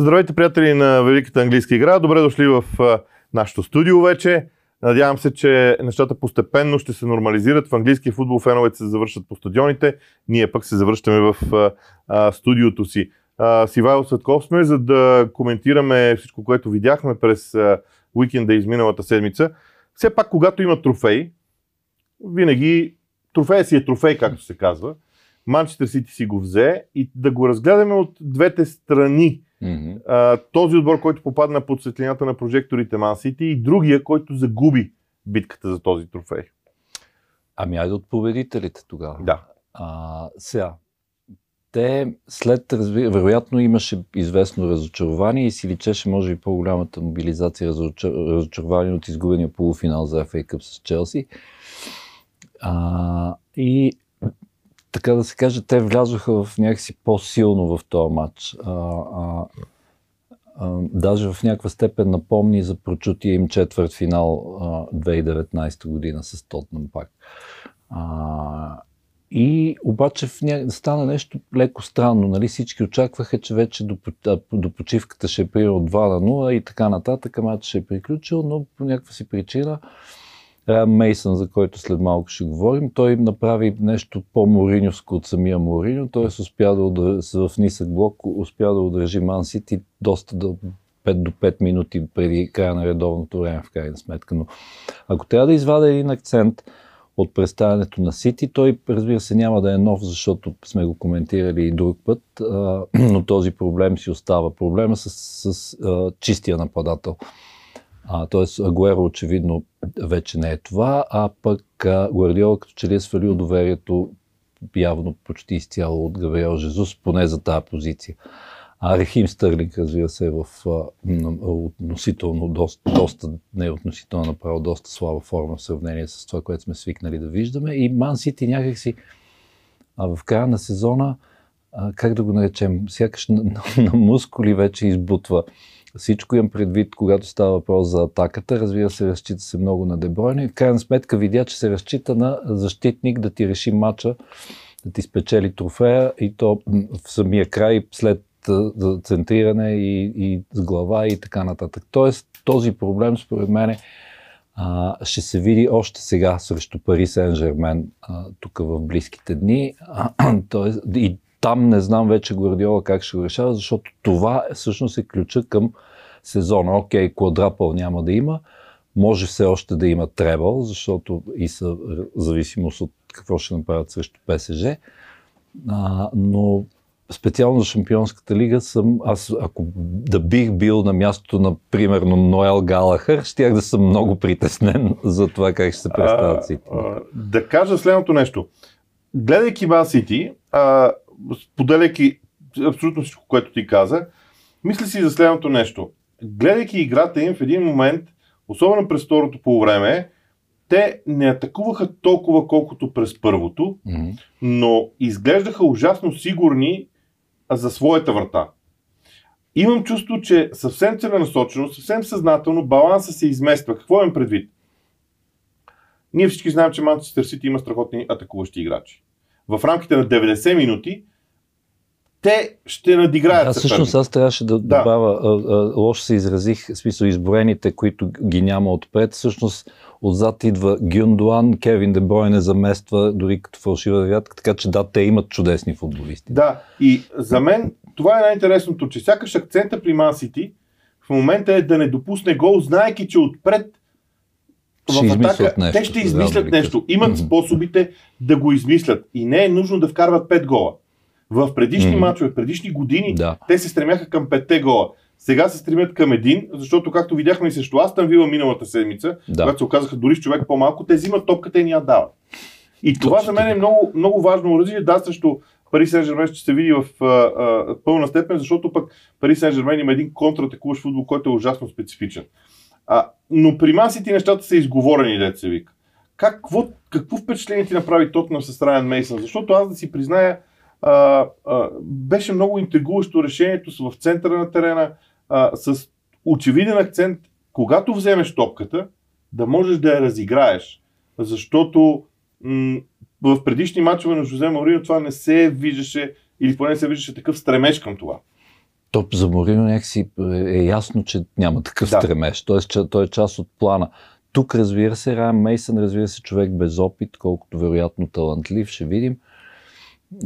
Здравейте, приятели на Великата английска игра. Добре дошли в нашото студио вече. Надявам се, че нещата постепенно ще се нормализират. В английски футбол феновете се завършат по стадионите. Ние пък се завръщаме в студиото си. С Ивайло Светков сме, за да коментираме всичко, което видяхме през уикенда изминалата седмица. Все пак, когато има трофей, винаги трофея си е трофей, както се казва. Манчестър Сити си го взе и да го разгледаме от двете страни Mm-hmm. А, този отбор, който попадна под светлината на прожекторите Ман Сити и другия, който загуби битката за този трофей. Ами айде от победителите тогава. Да. А, сега, те след, разви... вероятно имаше известно разочарование и си личеше може би по-голямата мобилизация разочар... разочарование от изгубения полуфинал за FA Cup с Челси. А, и така да се каже, те влязоха в някакси по-силно в този матч. А, а, а, даже в някаква степен напомни за прочутия им четвърт финал а, 2019 година с Тотнам пак. А, и обаче в ня... стана нещо леко странно. Нали? Всички очакваха, че вече до, до почивката ще е примерно 2 на 0 и така нататък, матч ще е приключил, но по някаква си причина Райан Мейсън, за който след малко ще говорим, той направи нещо по-мориньовско от самия Мориньо, т.е. успя да удържи, в нисък блок успя да удържи Ман Сити доста до 5 до 5 минути преди края на редовното време в крайна сметка. Но ако трябва да извада един акцент от представянето на Сити, той разбира се няма да е нов, защото сме го коментирали и друг път, но този проблем си остава. Проблема с, с, с чистия нападател. Тоест, Агуеро очевидно вече не е това, а пък Гвардиола като че ли е свалил доверието явно почти изцяло от Габриел Жезус, поне за тази позиция. А Рехим Стърлинг, разбира се, е в относително доста, доста, не е относително направо, доста слаба форма в сравнение с това, което сме свикнали да виждаме. И Ман Сити някакси а в края на сезона, а, как да го наречем, сякаш на, на, на мускули вече избутва всичко имам предвид, когато става въпрос за атаката. Разбира се, разчита се много на Дебройне. В крайна сметка видя, че се разчита на защитник да ти реши матча, да ти спечели трофея и то в самия край след центриране и, и с глава и така нататък. Тоест, този проблем, според мен, ще се види още сега срещу Пари Сен-Жермен тук в близките дни. тоест, и там не знам вече Гвардиола как ще го решава, защото това всъщност е ключа към сезона. Окей, квадрапъл няма да има, може все още да има требъл, защото и са зависимост от какво ще направят срещу ПСЖ. А, но специално за Шампионската лига съм, аз ако да бих бил на мястото на, примерно, Ноел Галахър, щях да съм много притеснен за това как ще се представят Сити. Да кажа следното нещо. Гледайки Ман Сити, споделяйки абсолютно всичко, което ти каза, мисли си за следното нещо. Гледайки играта им в един момент, особено през второто по време, те не атакуваха толкова, колкото през първото, mm-hmm. но изглеждаха ужасно сигурни за своята врата. Имам чувство, че съвсем целенасочено, съвсем съзнателно баланса се измества. Какво имам предвид? Ние всички знаем, че Манчестър Сити има страхотни атакуващи играчи. В рамките на 90 минути те ще надиграят. Да, всъщност аз трябваше да, да. добавя, а, а, лошо се изразих, в смисъл изброените, които ги няма отпред. Всъщност отзад идва Гюндуан, Кевин Дебройне замества дори като фалшива девятка, така че да, те имат чудесни футболисти. Да, и за мен това е най-интересното, че сякаш акцента при Ман Сити в момента е да не допусне гол, знаеки, че отпред ще в атака, нещо, те ще измислят да, нещо. Имат способите да го измислят. И не е нужно да вкарват 5 гола. В предишни mm-hmm. мачове, в предишни години, да. те се стремяха към петте гола. Сега се стремят към един, защото както видяхме и срещу Астан Вила миналата седмица, да. когато се оказаха дори с човек по-малко, те взимат топката и ни я дават. И това Точно. за мен е много, много важно оръжие. Да, срещу Пари Сен Жермен ще се види в а, а, пълна степен, защото пък Пари Сен Жермен има един контратакуващ футбол, който е ужасно специфичен. А, но при масите нещата са изговорени, деца вика. Какво, какво впечатление ти направи Тотнам с Райан Мейсън? Защото аз да си призная, а, а, беше много интригуващо решението в центъра на терена, а, с очевиден акцент, когато вземеш топката, да можеш да я разиграеш. Защото м- в предишни матчове на Жозе Морино това не се виждаше, или поне се виждаше такъв стремеж към това. То за Морино някакси е ясно, че няма такъв да. стремеж. Тоест, че той е част от плана. Тук, разбира се, Райан Мейсън, разбира се, човек без опит, колкото вероятно талантлив, ще видим.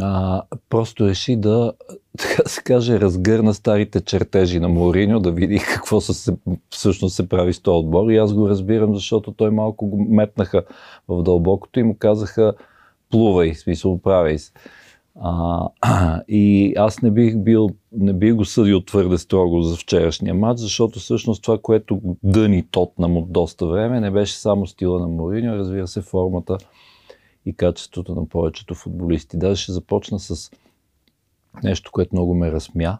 А, просто реши да, така се каже, разгърна старите чертежи на Мориньо, да види какво се, всъщност се прави с този отбор. И аз го разбирам, защото той малко го метнаха в дълбокото и му казаха плувай, смисъл, правей се. А, и аз не бих, бил, не бих го съдил твърде строго за вчерашния матч, защото всъщност това, което дъни Тотнам от доста време, не беше само стила на Мориньо, разбира се, формата и качеството на повечето футболисти. Даже ще започна с нещо, което много ме разсмя,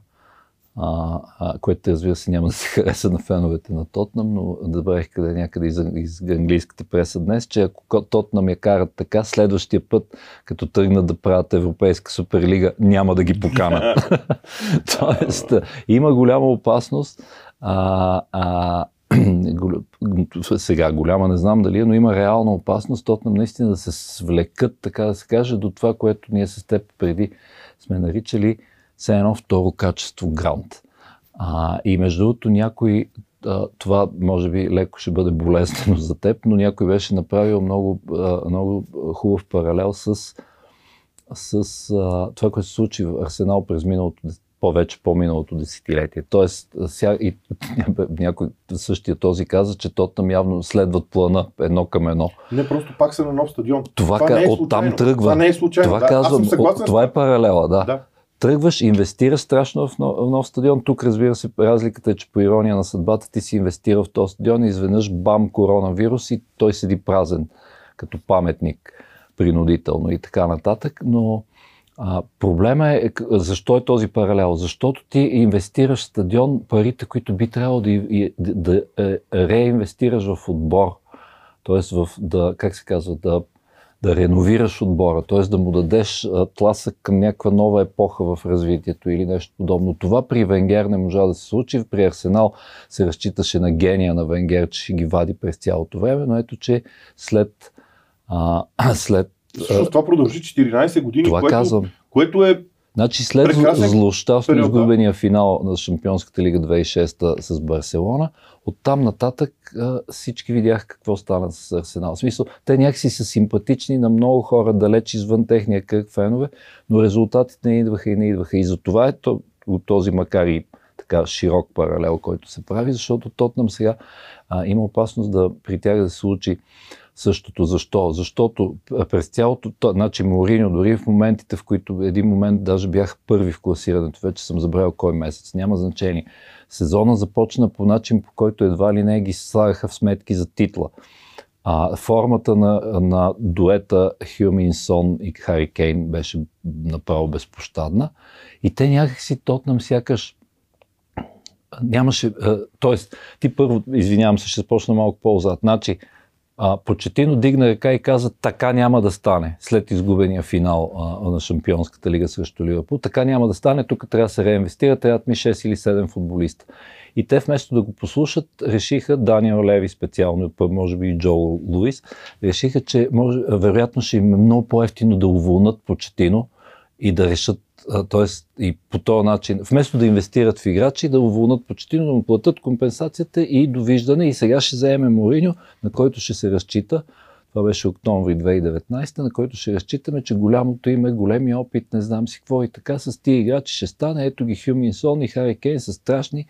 а, а, което разбира се няма да се хареса на феновете на Тотнам, но забравих къде някъде из, из английската преса днес, че ако Тотнам я карат така, следващия път, като тръгнат да правят Европейска суперлига, няма да ги поканат. Тоест, има голяма опасност а, а, сега голяма не знам дали, е, но има реална опасност Тотнам наистина да се свлекат, така да се каже, до това, което ние с теб преди сме наричали все едно второ качество грант. А, и между другото някой, а, това може би леко ще бъде болезнено за теб, но някой беше направил много, а, много хубав паралел с, с а, това, което се случи в Арсенал през миналото повече по-миналото десетилетие. Тоест, ся, и някой същия този каза, че Тотнам явно следват плана едно към едно. Не, просто пак са на нов стадион. Това, това не е оттам тръгва. Това не е случайно. Това, да, казвам, това е паралела, да. да. Тръгваш, инвестираш страшно в нов, в нов стадион. Тук, разбира се, разликата е, че по ирония на съдбата ти си инвестира в този стадион и изведнъж бам, коронавирус и той седи празен като паметник принудително и така нататък. Но а, проблема е защо е този паралел? Защото ти инвестираш в стадион парите, които би трябвало да, да, да е, реинвестираш в отбор. Тоест в да, как се казва, да, да реновираш отбора, т.е. да му дадеш тласък към някаква нова епоха в развитието или нещо подобно. Това при Венгер не можа да се случи. При Арсенал се разчиташе на гения на Венгер, че ще ги вади през цялото време, но ето, че след, а, след защото това продължи 14 години, това което, казвам. което е Значи след злощастно изгубения финал на Шампионската лига 2006 с Барселона, оттам нататък всички видяха какво стана с Арсенал. В смисъл, те някакси са симпатични на много хора далеч извън техния кръг фенове, но резултатите не идваха и не идваха. И за това е то, този макар и така широк паралел, който се прави, защото Тотнам сега а, има опасност да при тях да се случи същото. Защо? Защото през цялото, значи Мориньо, дори в моментите, в които един момент даже бях първи в класирането, вече съм забравил кой месец, няма значение. Сезона започна по начин, по който едва ли не ги слагаха в сметки за титла. А, формата на, на дуета Хюмин Сон и Хари Кейн беше направо безпощадна. И те някакси Тотнам сякаш нямаше... т.е. ти първо, извинявам се, ще започна малко по-зад. Значи, а, Почетино дигна ръка и каза, така няма да стане след изгубения финал а, на Шампионската лига срещу Ливърпул. Така няма да стане, тук трябва да се реинвестира, трябва ми 6 или 7 футболиста. И те вместо да го послушат, решиха, Даниел Леви специално, може би и Джо Луис, решиха, че може, вероятно ще им е много по-ефтино да уволнат Почетино и да решат т.е. и по този начин, вместо да инвестират в играчи, да уволнат почти, да му платят компенсацията и довиждане. И сега ще заеме Мориньо, на който ще се разчита. Това беше октомври 2019, на който ще разчитаме, че голямото име, големи опит, не знам си какво и така с тия играчи ще стане. Ето ги Хюминсон и Хари Кейн са страшни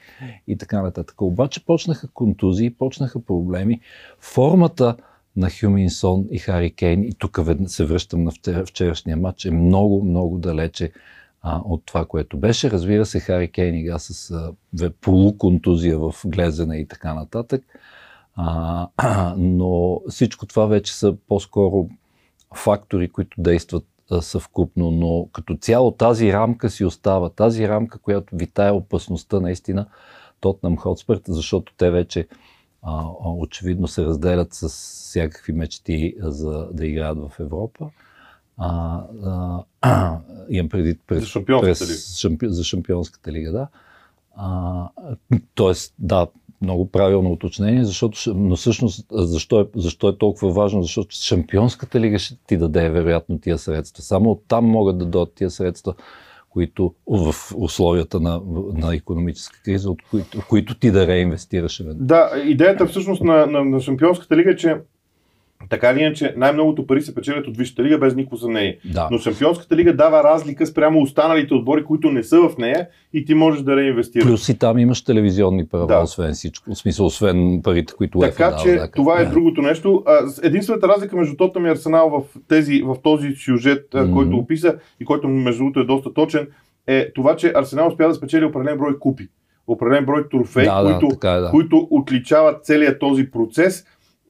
и така нататък. Обаче почнаха контузии, почнаха проблеми. Формата на Хюминсон и Хари Кейн, и тук се връщам на вчерашния матч, е много, много далече а, от това, което беше. Разбира се, Хари Кейн игра с а, полуконтузия в глезена и така нататък. А, но всичко това вече са по-скоро фактори, които действат а, съвкупно, но като цяло тази рамка си остава. Тази рамка, която витае опасността наистина Тотнам Хотспърт, защото те вече а, очевидно се разделят с всякакви мечти за да играят в Европа. А, а, имам преди през, за, шампионската през, шампи, за шампионската лига, да. А, тоест, да, много правилно уточнение, защото, но всъщност защо е, защо е толкова важно? Защото Шампионската лига ще ти даде вероятно тия средства. Само оттам могат да дойдат тия средства, които в условията на, на економическа криза, от които, които ти да реинвестираш. Да, идеята всъщност на, на, на Шампионската лига е, че така или иначе, най-многото пари се печелят от Висшата лига, без никакво съмнение. Да. Но Шампионската лига дава разлика спрямо останалите отбори, които не са в нея и ти можеш да реинвестираш. Плюс и там имаш телевизионни права, да. освен всичко. В смисъл, освен парите, които Така дава, че да, това е другото нещо. Единствената разлика между Тотъм и Арсенал в, тези, в този сюжет, mm-hmm. който описа и който между другото е доста точен, е това, че Арсенал успя да спечели определен брой купи. Определен брой трофеи, да, които, да, е, да. които отличават целият този процес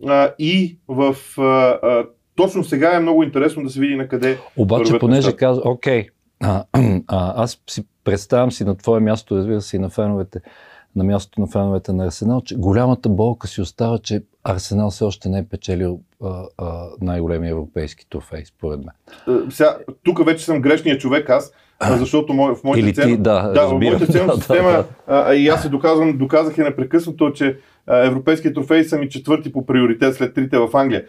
а, и в а, а, точно сега е много интересно да се види на къде. Обаче, понеже каза, окей, а, а, аз си представям си на твое място, разбира се, и на феновете, на мястото на феновете на Арсенал, че голямата болка си остава, че Арсенал все още не е печелил а, а, най-големия европейски трофей, според мен. Сега, тук вече съм грешният човек аз, защото в моите цели, да, да, в моите ценна система, да, да. и аз се доказвам, доказах и непрекъснато, че европейския трофей са ми четвърти по приоритет след трите в Англия.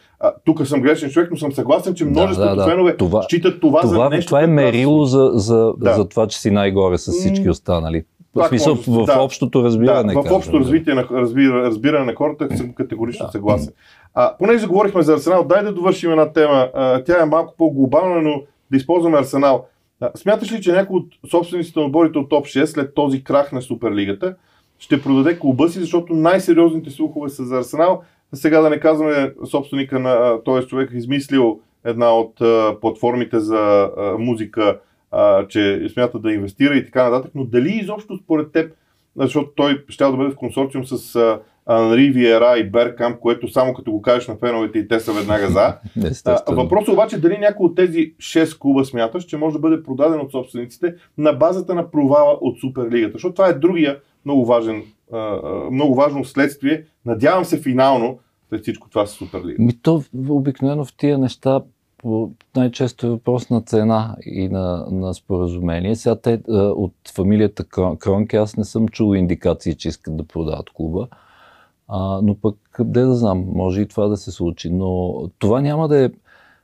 тук съм грешен човек, но съм съгласен, че множеството да, да, да. фенове това, считат това, това за нещо. Това е мерило за, за, да. за това, че си най-горе с всички останали. В смисъл, в, да, общото разбиране. Да, в общото развитие на, разбира, разбиране на хората съм категорично да. съгласен. А, понеже говорихме за Арсенал, дай да довършим една тема. А, тя е малко по-глобална, но да използваме Арсенал. А, смяташ ли, че някой от собствениците на отборите от топ 6 след този крах на Суперлигата ще продаде клуба си, защото най-сериозните слухове са за Арсенал. Сега да не казваме собственика на този човек измислил една от а, платформите за а, музика, а, че смята да инвестира и така нататък, но дали изобщо според теб, защото той ще да бъде в консорциум с а, Анри Виера и Беркам, което само като го кажеш на феновете и те са веднага за. Въпросът обаче е дали някой от тези 6 клуба смяташ, че може да бъде продаден от собствениците на базата на провала от Суперлигата. Защото това е другия много, важен, много важно следствие. Надявам се финално след всичко това с Суперлига. Ми то обикновено в тия неща най-често е въпрос на цена и на, на споразумение. Сега те от фамилията Кронке аз не съм чул индикации, че искат да продават клуба. А, но пък, къде да знам, може и това да се случи. Но това няма да е.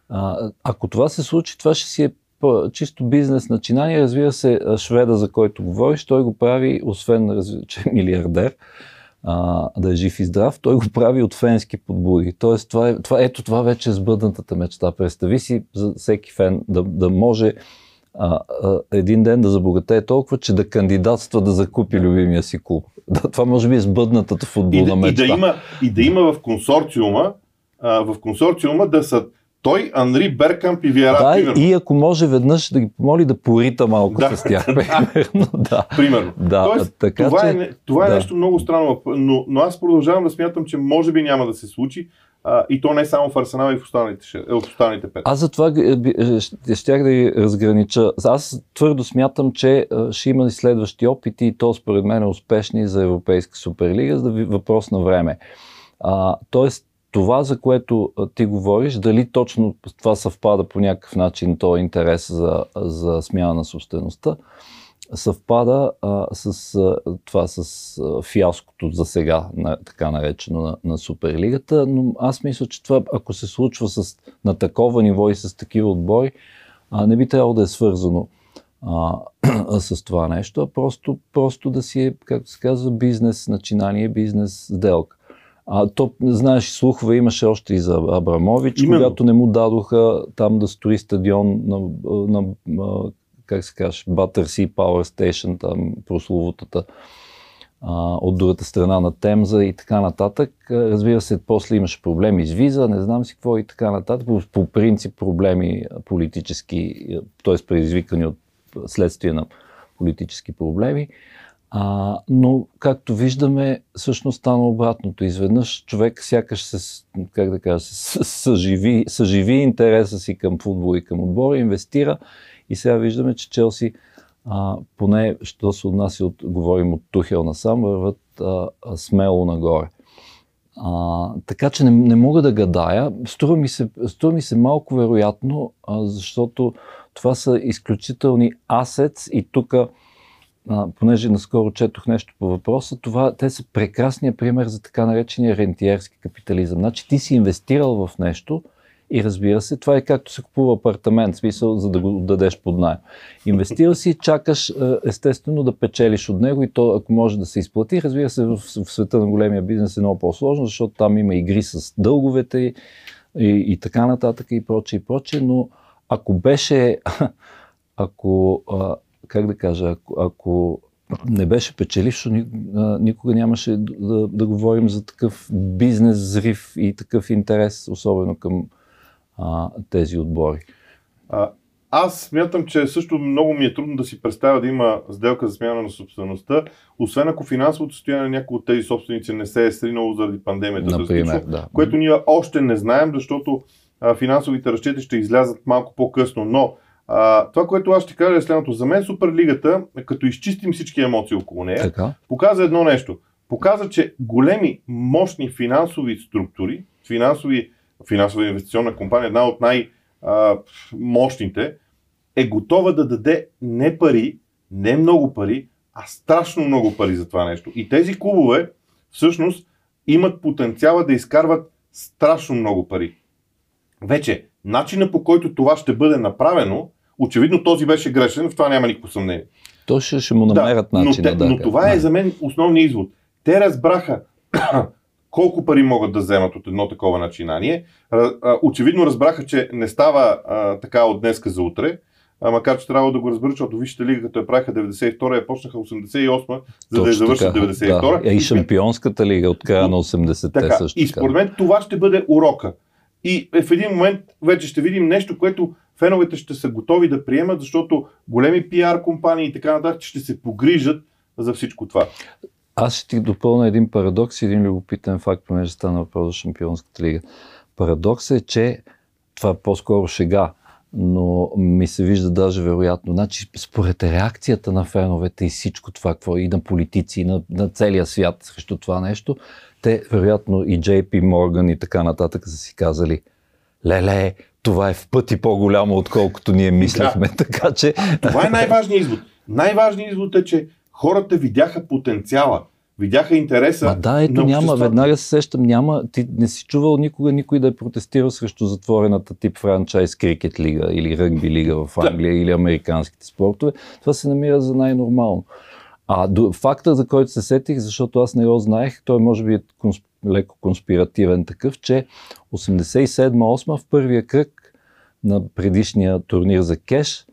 А, ако това се случи, това ще си е чисто бизнес начинание. Разбира се, шведа, за който говориш, той го прави, освен, че е милиардер, а, да е жив и здрав, той го прави от фенски подбуди. Тоест, това е, това, ето това вече е сбъднатата мечта. Представи си за всеки фен да, да може а, а, един ден да забогатее толкова, че да кандидатства да закупи любимия си клуб. Да, това може би е сбъднатата футболна и, мечта. И да, има, и да има в консорциума, а, в консорциума да са той, Анри Беркамп и Виера. Да, примерно. и ако може веднъж да ги помоли да порита малко да, с тях. Примерно, да. примерно. Да, Тоест, така, това, е че... е, това е да. нещо много странно, но, но аз продължавам да смятам, че може би няма да се случи. А, и то не само в Арсенал, и в останалите, в останалите пет. Аз затова щях да ги разгранича. Аз твърдо смятам, че ще има и следващи опити и то според мен е успешни за Европейска суперлига, за да въпрос на време. А, тоест, това, за което ти говориш, дали точно това съвпада по някакъв начин, то интерес за, за смяна на собствеността, съвпада а, с а, това с а, фиаското за сега, на, така наречено на, на Суперлигата, но аз мисля, че това, ако се случва с, на такова ниво и с такива отбори, а, не би трябвало да е свързано а, с това нещо, а просто, просто да си е, както се казва, бизнес начинание, бизнес сделка. А, то, знаеш, слухове имаше още и за Абрамович, Именно. когато не му дадоха там да строи стадион на, на, на как се каже, Battersea Power Station, там прословутата а, от другата страна на Темза и така нататък. Разбира се, после имаше проблеми с виза, не знам си какво и така нататък. По, по принцип проблеми политически, т.е. предизвикани от следствие на политически проблеми. А, но, както виждаме, всъщност стана обратното. Изведнъж човек сякаш се, как да кажа, съживи, съживи интереса си към футбол и към отбора, инвестира и сега виждаме, че Челси, а, поне, що се отнася от, говорим от Тухел насам, върват а, а, смело нагоре. А, така че не, не мога да гадая. Струва ми се, струва ми се малко вероятно, а, защото това са изключителни асец и тук а, понеже наскоро четох нещо по въпроса, това, те са прекрасния пример за така наречения рентиерски капитализъм. Значи ти си инвестирал в нещо И разбира се, това е както се купува апартамент, смисъл, за да го дадеш под найем. Инвестира си, чакаш естествено да печелиш от него и то, ако може да се изплати, разбира се, в, в света на големия бизнес е много по-сложно, защото там има игри с дълговете и, и, и така нататък и прочее и прочее, но ако беше, ако, как да кажа, ако, ако не беше печелившо, никога нямаше да, да говорим за такъв бизнес зрив и такъв интерес, особено към а, тези отбори. А, аз смятам, че също много ми е трудно да си представя да има сделка за смяна на собствеността, освен ако финансовото състояние на някои от тези собственици не се е сринало заради пандемията, Например, да. което ние още не знаем, защото а, финансовите разчети ще излязат малко по-късно. Но а, това, което аз ще кажа е следното. За мен Суперлигата, като изчистим всички емоции около нея, така. показа едно нещо. Показа, че големи, мощни финансови структури, финансови, финансова инвестиционна компания, една от най-мощните, е готова да даде не пари, не много пари, а страшно много пари за това нещо. И тези клубове всъщност имат потенциала да изкарват страшно много пари. Вече, начина по който това ще бъде направено, очевидно този беше грешен, в това няма никакво съмнение. То ще, ще му намерят да, начин. Но, те, да, но това е за мен основният извод. Те разбраха колко пари могат да вземат от едно такова начинание. Очевидно разбраха, че не става а, така от днеска за утре, а, макар че трябва да го разбера, защото Висшата лига, като я правиха 92-я, я почнаха 88-а, за Точно да я завършат 92-а. Да. И Шампионската лига от края на 80-те така, също. И според мен това ще бъде урока. И в един момент вече ще видим нещо, което феновете ще са готови да приемат, защото големи пиар компании и така нататък ще се погрижат за всичко това. Аз ще ти допълня един парадокс и един любопитен факт, понеже стана въпрос за Шампионската лига. Парадокс е, че това е по-скоро шега, но ми се вижда даже вероятно. Значи, според реакцията на феновете и всичко това, какво и на политици, и на, на целия свят срещу това нещо, те, вероятно, и JP Morgan и така нататък са си казали, леле, това е в пъти по-голямо, отколкото ние мислехме. Да. Така че... Това е най-важният извод. Най-важният извод е, че хората видяха потенциала, видяха интереса. А да, ето на няма, веднага се сещам, няма, ти не си чувал никога никой да е протестирал срещу затворената тип франчайз крикет лига или ръгби лига в Англия да. или американските спортове. Това се намира за най-нормално. А до, факта, за който се сетих, защото аз не го знаех, той може би е консп, леко конспиративен такъв, че 87-8 в първия кръг на предишния турнир за кеш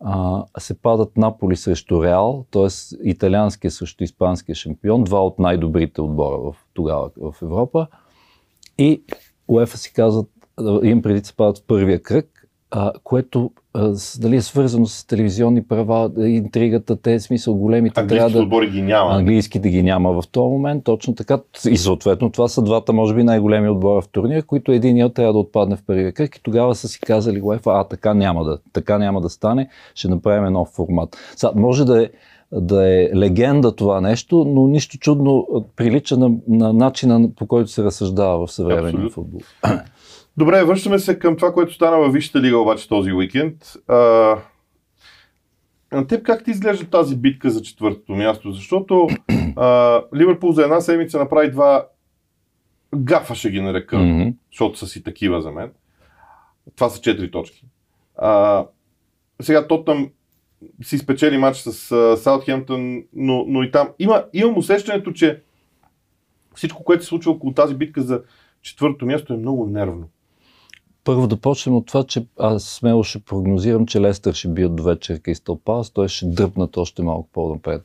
а, се падат Наполи срещу Реал, т.е. италианския срещу испанския шампион, два от най-добрите отбора в, тогава в Европа. И УЕФА си казват, им преди се падат в първия кръг, а, което дали е свързано с телевизионни права, интригата, те смисъл големите трябва да... отбори ги няма. Английските ги няма в този момент, точно така. И съответно това са двата, може би, най-големи отбора в турнира, които единият трябва да отпадне в първия кръг и тогава са си казали UEFA, а така няма да, така няма да стане, ще направим нов формат. Са, може да е да е легенда това нещо, но нищо чудно прилича на, на начина по който се разсъждава в съвременния футбол. Добре, връщаме се към това, което стана във Висшата лига обаче този уикенд. А, на теб как ти изглежда тази битка за четвъртото място? Защото а, Ливърпул за една седмица направи два гафа, ще ги нарека, mm-hmm. защото са си такива за мен. Това са четири точки. А, сега Тотъм си спечели матч с Саутхемптън, но, но и там има, имам усещането, че всичко, което се случва около тази битка за четвъртото място е много нервно. Първо да почнем от това, че аз смело ще прогнозирам, че Лестър ще бият до вечер Кристал Палас, той ще дръпнат още малко по-напред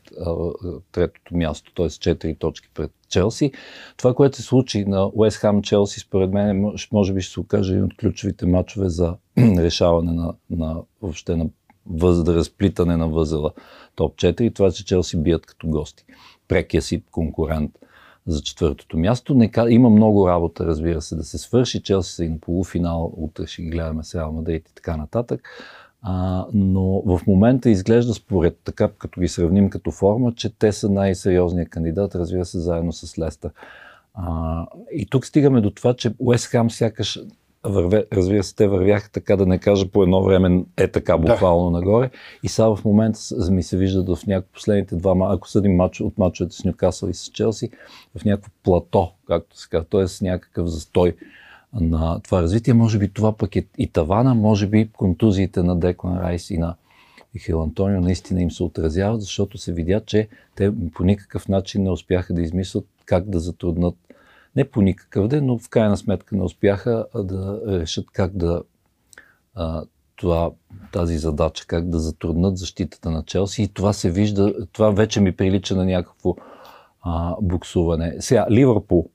третото място, т.е. 4 точки пред Челси. Това, което се случи на Уест Хам Челси, според мен, може би ще се окаже един от ключовите матчове за решаване на, на въобще на въз, да разплитане на възела топ 4. Това, че Челси бият като гости. Прекия си конкурент за четвъртото място. Нека, има много работа, разбира се, да се свърши. Челси са и на полуфинал, утре ще ги гледаме с Реал Мадрид и така нататък. А, но в момента изглежда според така, като ги сравним като форма, че те са най-сериозният кандидат, разбира се, заедно с Леста. А, и тук стигаме до това, че Уест Хам сякаш върве, разбира се, те вървяха така да не кажа по едно време е така буквално да. нагоре. И сега в момента ми се вижда в някои последните два, ако съдим матч, от мачовете с Нюкасъл и с Челси, в някакво плато, както се казва, т.е. някакъв застой на това развитие. Може би това пък е и тавана, може би контузиите на Деклан Райс и на Хил Антонио наистина им се отразяват, защото се видя, че те по никакъв начин не успяха да измислят как да затруднат, не по никакъв ден, но в крайна сметка не успяха да решат как да а, това, тази задача, как да затруднат защитата на Челси и това се вижда, това вече ми прилича на някакво а, буксуване. Сега, Ливърпул.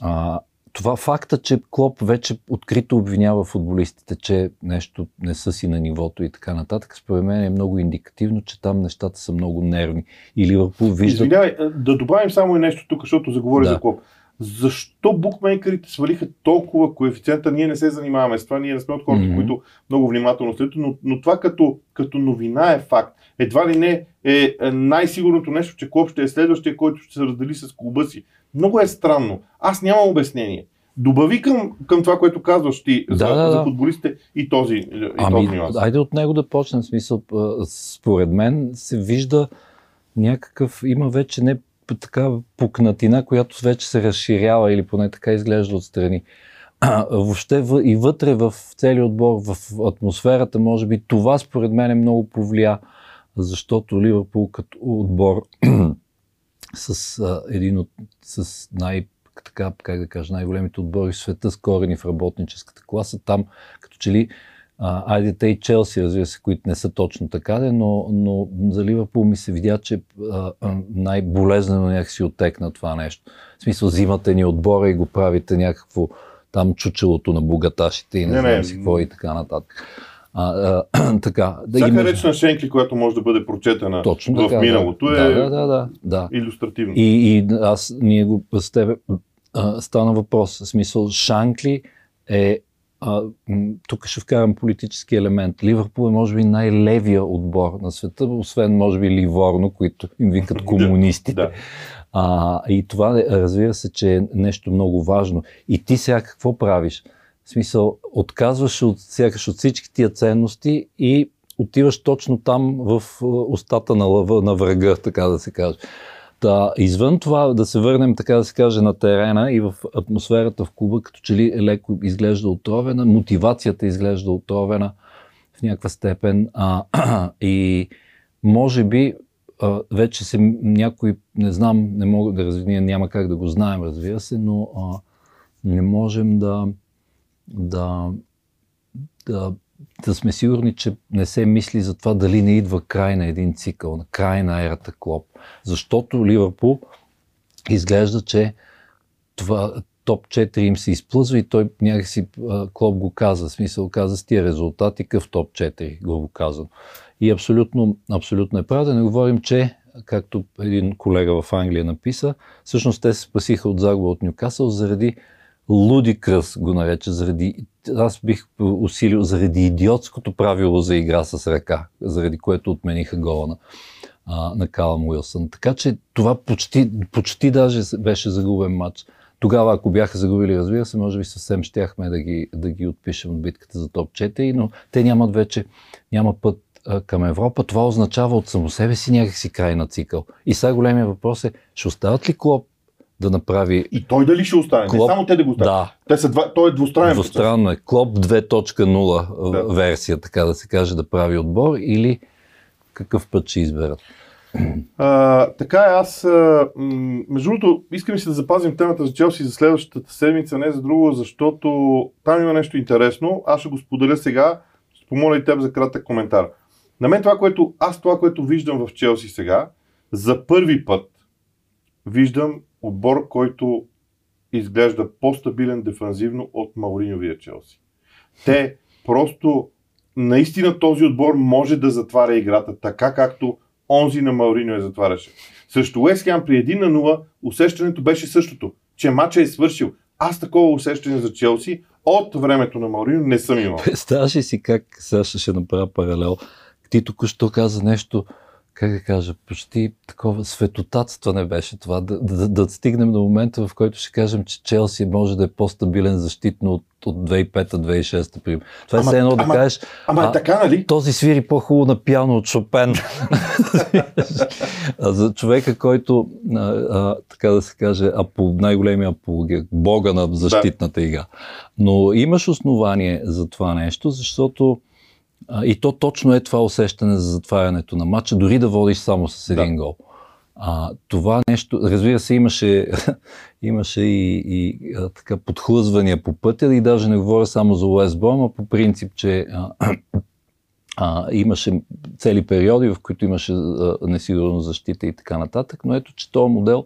А, това факта, че Клоп вече открито обвинява футболистите, че нещо не са си на нивото и така нататък, според мен е много индикативно, че там нещата са много нервни. И Ливърпул вижда... Извинявай, да добавим само и нещо тук, защото заговори да. за Клоп. Защо букмейкерите свалиха толкова коефициента? Ние не се занимаваме с това, ние не сме от хората, mm-hmm. които много внимателно следят, но, но това като, като новина е факт. Едва ли не е най-сигурното нещо, че Клоп ще е следващия, който ще се раздели с клуба си. Много е странно. Аз нямам обяснение. Добави към, към това, което казваш ти да, за, да. за футболистите и този, и ами, този нюанс. Айде от него да почнем. Смисъл, според мен се вижда някакъв, има вече не така пукнатина, която вече се разширява или поне така изглежда отстрани. въобще и вътре в целия отбор, в атмосферата, може би това според мен е много повлия, защото Ливърпул като отбор с а, един от с най така, как да кажа, най-големите отбори в света с корени в работническата класа. Там, като че ли, а, айде и Челси, разбира се, които не са точно така, но, но за Ливърпул ми се видя, че най-болезнено някакси оттекна това нещо. В смисъл, взимате ни отбора и го правите някакво там чучелото на богаташите и не, не знам си какво и така нататък. А, а, така, да Всяка има... реч на Шенкли, която може да бъде прочетена Точно в така, миналото да. е да, да, да, да. иллюстративно. И, и аз, ние го с тебе а, стана въпрос. В смисъл, Шанкли е а, тук ще вкарам политически елемент. Ливърпул е може би най-левия отбор на света, освен може би Ливорно, които им викат комунистите. да. А, и това разбира се, че е нещо много важно. И ти сега какво правиш? В смисъл, отказваш от, сякаш от всички тия ценности и отиваш точно там в устата на, лъва, на врага, така да се каже. Да, извън това да се върнем, така да се каже, на терена и в атмосферата в клуба, като че ли леко изглежда отровена, мотивацията изглежда отровена в някаква степен а, и може би а, вече се някой, не знам, не мога да развия, няма как да го знаем, разбира се, но а, не можем да, да, да, да сме сигурни, че не се мисли за това дали не идва край на един цикъл, на край на ерата Клоп. Защото Ливърпул изглежда, че това топ 4 им се изплъзва и той някакси Клоп го каза, смисъл каза с тия резултати, къв топ 4, го казвам. И абсолютно, абсолютно е правда. Да не говорим, че както един колега в Англия написа, всъщност те се спасиха от загуба от Нюкасъл заради лудикръс го нарече, заради, аз бих усилил заради идиотското правило за игра с ръка, заради което отмениха гола на, а, на Калам Уилсън. Така че това почти, почти даже беше загубен матч. Тогава, ако бяха загубили, разбира се, може би съвсем щяхме да ги, да ги отпишем от битката за топ 4, но те нямат вече, няма път а, към Европа. Това означава от само себе си някакси край на цикъл. И сега големия въпрос е, ще остават ли Клоп да направи. И той дали ще остане? Клоп... Не само те да го оставят. Да. Те са два... Той е двустранен. Двустранно е. Клоп 2.0 да. версия, така да се каже, да прави отбор или какъв път ще изберат? А, така е, аз, а, между другото, искам си да запазим темата за Челси за следващата седмица, не за друго, защото там има нещо интересно. Аз ще го споделя сега. Ще помоля и теб за кратък коментар. На мен това, което, аз това, което виждам в Челси сега, за първи път виждам отбор, който изглежда по-стабилен дефанзивно от Мауриньовия Челси. Те просто, наистина този отбор може да затваря играта така, както онзи на Мауриньо я затваряше. Срещу Уест Хем при 1 на 0 усещането беше същото, че матча е свършил. Аз такова усещане за Челси от времето на Мауриньо не съм имал. Представяш си как, сега ще направя паралел, ти току-що каза нещо, как да кажа, почти такова светотатство не беше това. Да, да, да стигнем до момента, в който ще кажем, че Челси може да е по-стабилен защитно от, от 2005-2006. Пример. Това е все едно да кажеш. Ама а, така, нали? Този свири по-хубаво на пиано от Шопен. за човека, който, а, а, така да се каже, апо, най-големия апология, бога на защитната да. игра. Но имаш основание за това нещо, защото и то точно е това усещане за затварянето на матча, дори да водиш само с един да. гол. А, това нещо, разбира се, имаше, имаше и, и а, така подхлъзвания по пътя и даже не говоря само за Уест Бром, а по принцип, че а, а, имаше цели периоди, в които имаше несигурна защита и така нататък, но ето, че този модел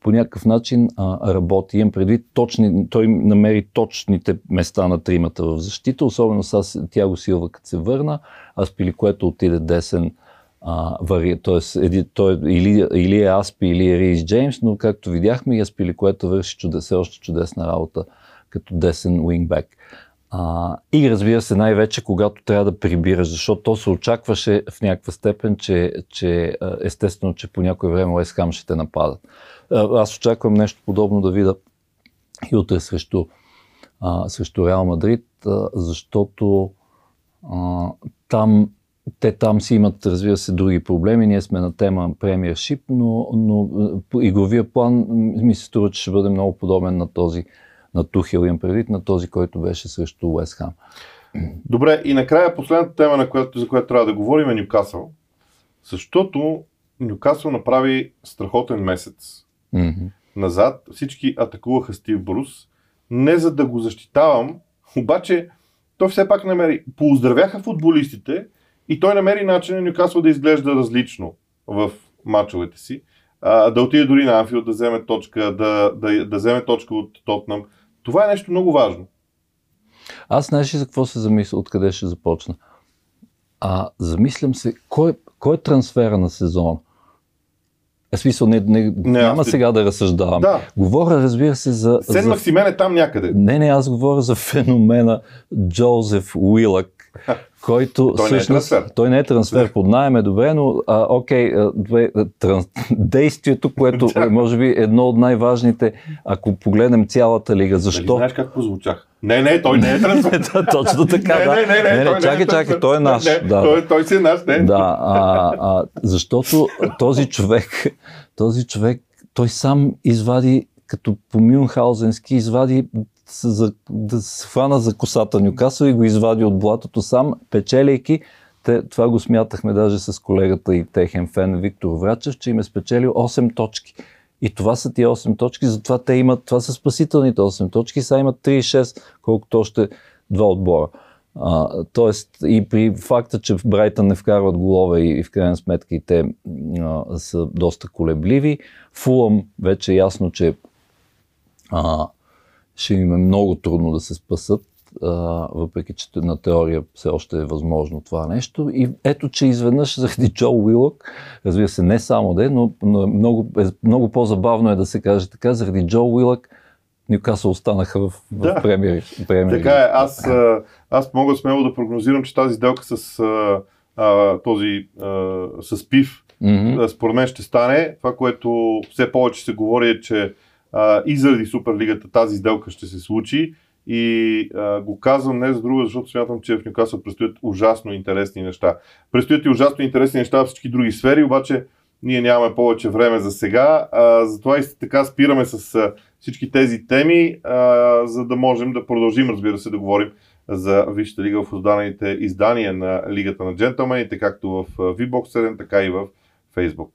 по някакъв начин а, работи. Имам предвид точни, той намери точните места на тримата в защита, особено с Тяго Силва, като се върна, Аспили, което отиде десен, а, вари, т.е. Еди, той, или, или е Аспи, или е Рейс Джеймс, но както видяхме и Аспили, което върши чудес, още чудесна работа като десен уингбек. А, и разбира се, най-вече когато трябва да прибираш, защото то се очакваше в някаква степен, че, че естествено, че по някое време Уест ще те нападат. Аз очаквам нещо подобно да видя и утре срещу, а, срещу Реал Мадрид, а, защото а, там те там си имат, разбира се, други проблеми. Ние сме на тема премиершип, но, но игровия план ми се струва, че ще бъде много подобен на този, на Тухел им предвид, на този, който беше срещу Уест Хам. Добре, и накрая последната тема, на която, за която трябва да говорим е Нюкасъл. Защото Нюкасъл направи страхотен месец. Mm-hmm. Назад всички атакуваха Стив Брус. Не за да го защитавам, обаче той все пак намери. Поздравяха футболистите и той намери начин на Нюкасъл да изглежда различно в мачовете си. А, да отиде дори на Анфилд, да вземе точка, да, да, да вземе точка от Тотнам. Това е нещо много важно. Аз знаеш ли за какво се замисля, откъде ще започна? А, замислям се, кой, кой е трансфера на сезона? Е, смисъл, не, не, не няма сега да разсъждавам. Да. Говоря, разбира се, за... Сен за... Максимен е там някъде. Не, не, аз говоря за феномена Джозеф Уилък, който той всъщност, не е трансфер. Той не е трансфер под найем е добре, но а, окей, две, транс, действието, което е може би едно от най-важните, ако погледнем цялата лига. Защо? Дали знаеш как прозвучах? Не, не, той не е трансфер. Точно така, не, да. Не, не, не, не, чакай, не е чакай, той е наш. Не, да. той, той си е наш, не. Да, а, а, защото този човек, този човек, той сам извади като по Мюнхаузенски извади за, да се хвана за косата Нюкасъл и го извади от блатото сам, печелейки. Те, това го смятахме даже с колегата и техен фен Виктор Врачев, че им е спечелил 8 точки. И това са тия 8 точки, затова те имат, това са спасителните 8 точки, сега имат 3-6, колкото още два отбора. А, тоест и при факта, че в Брайтън не вкарват голове и, и в крайна сметка и те а, са доста колебливи, Фулъм вече е ясно, че а, ще им е много трудно да се спасат, въпреки че на теория все още е възможно това нещо. И ето, че изведнъж заради Джо Уилък, разбира се, не само да е, но, но много, е, много по-забавно е да се каже така, заради Джо Уилък Нюкасъл останаха в, да. в премиер, премиер. Така е, аз, аз мога смело да прогнозирам, че тази сделка с а, този а, с ПИВ mm-hmm. според мен ще стане. Това, което все повече се говори е, че а, и заради Суперлигата тази сделка ще се случи. И а, го казвам не за друго, защото смятам, че в Нюкасъл предстоят ужасно интересни неща. Предстоят и ужасно интересни неща в всички други сфери, обаче ние нямаме повече време за сега. А, затова и така спираме с а, всички тези теми, а, за да можем да продължим, разбира се, да говорим за Висшата лига в останалите издания на Лигата на джентълмените, както в VBOX 7, така и в Facebook.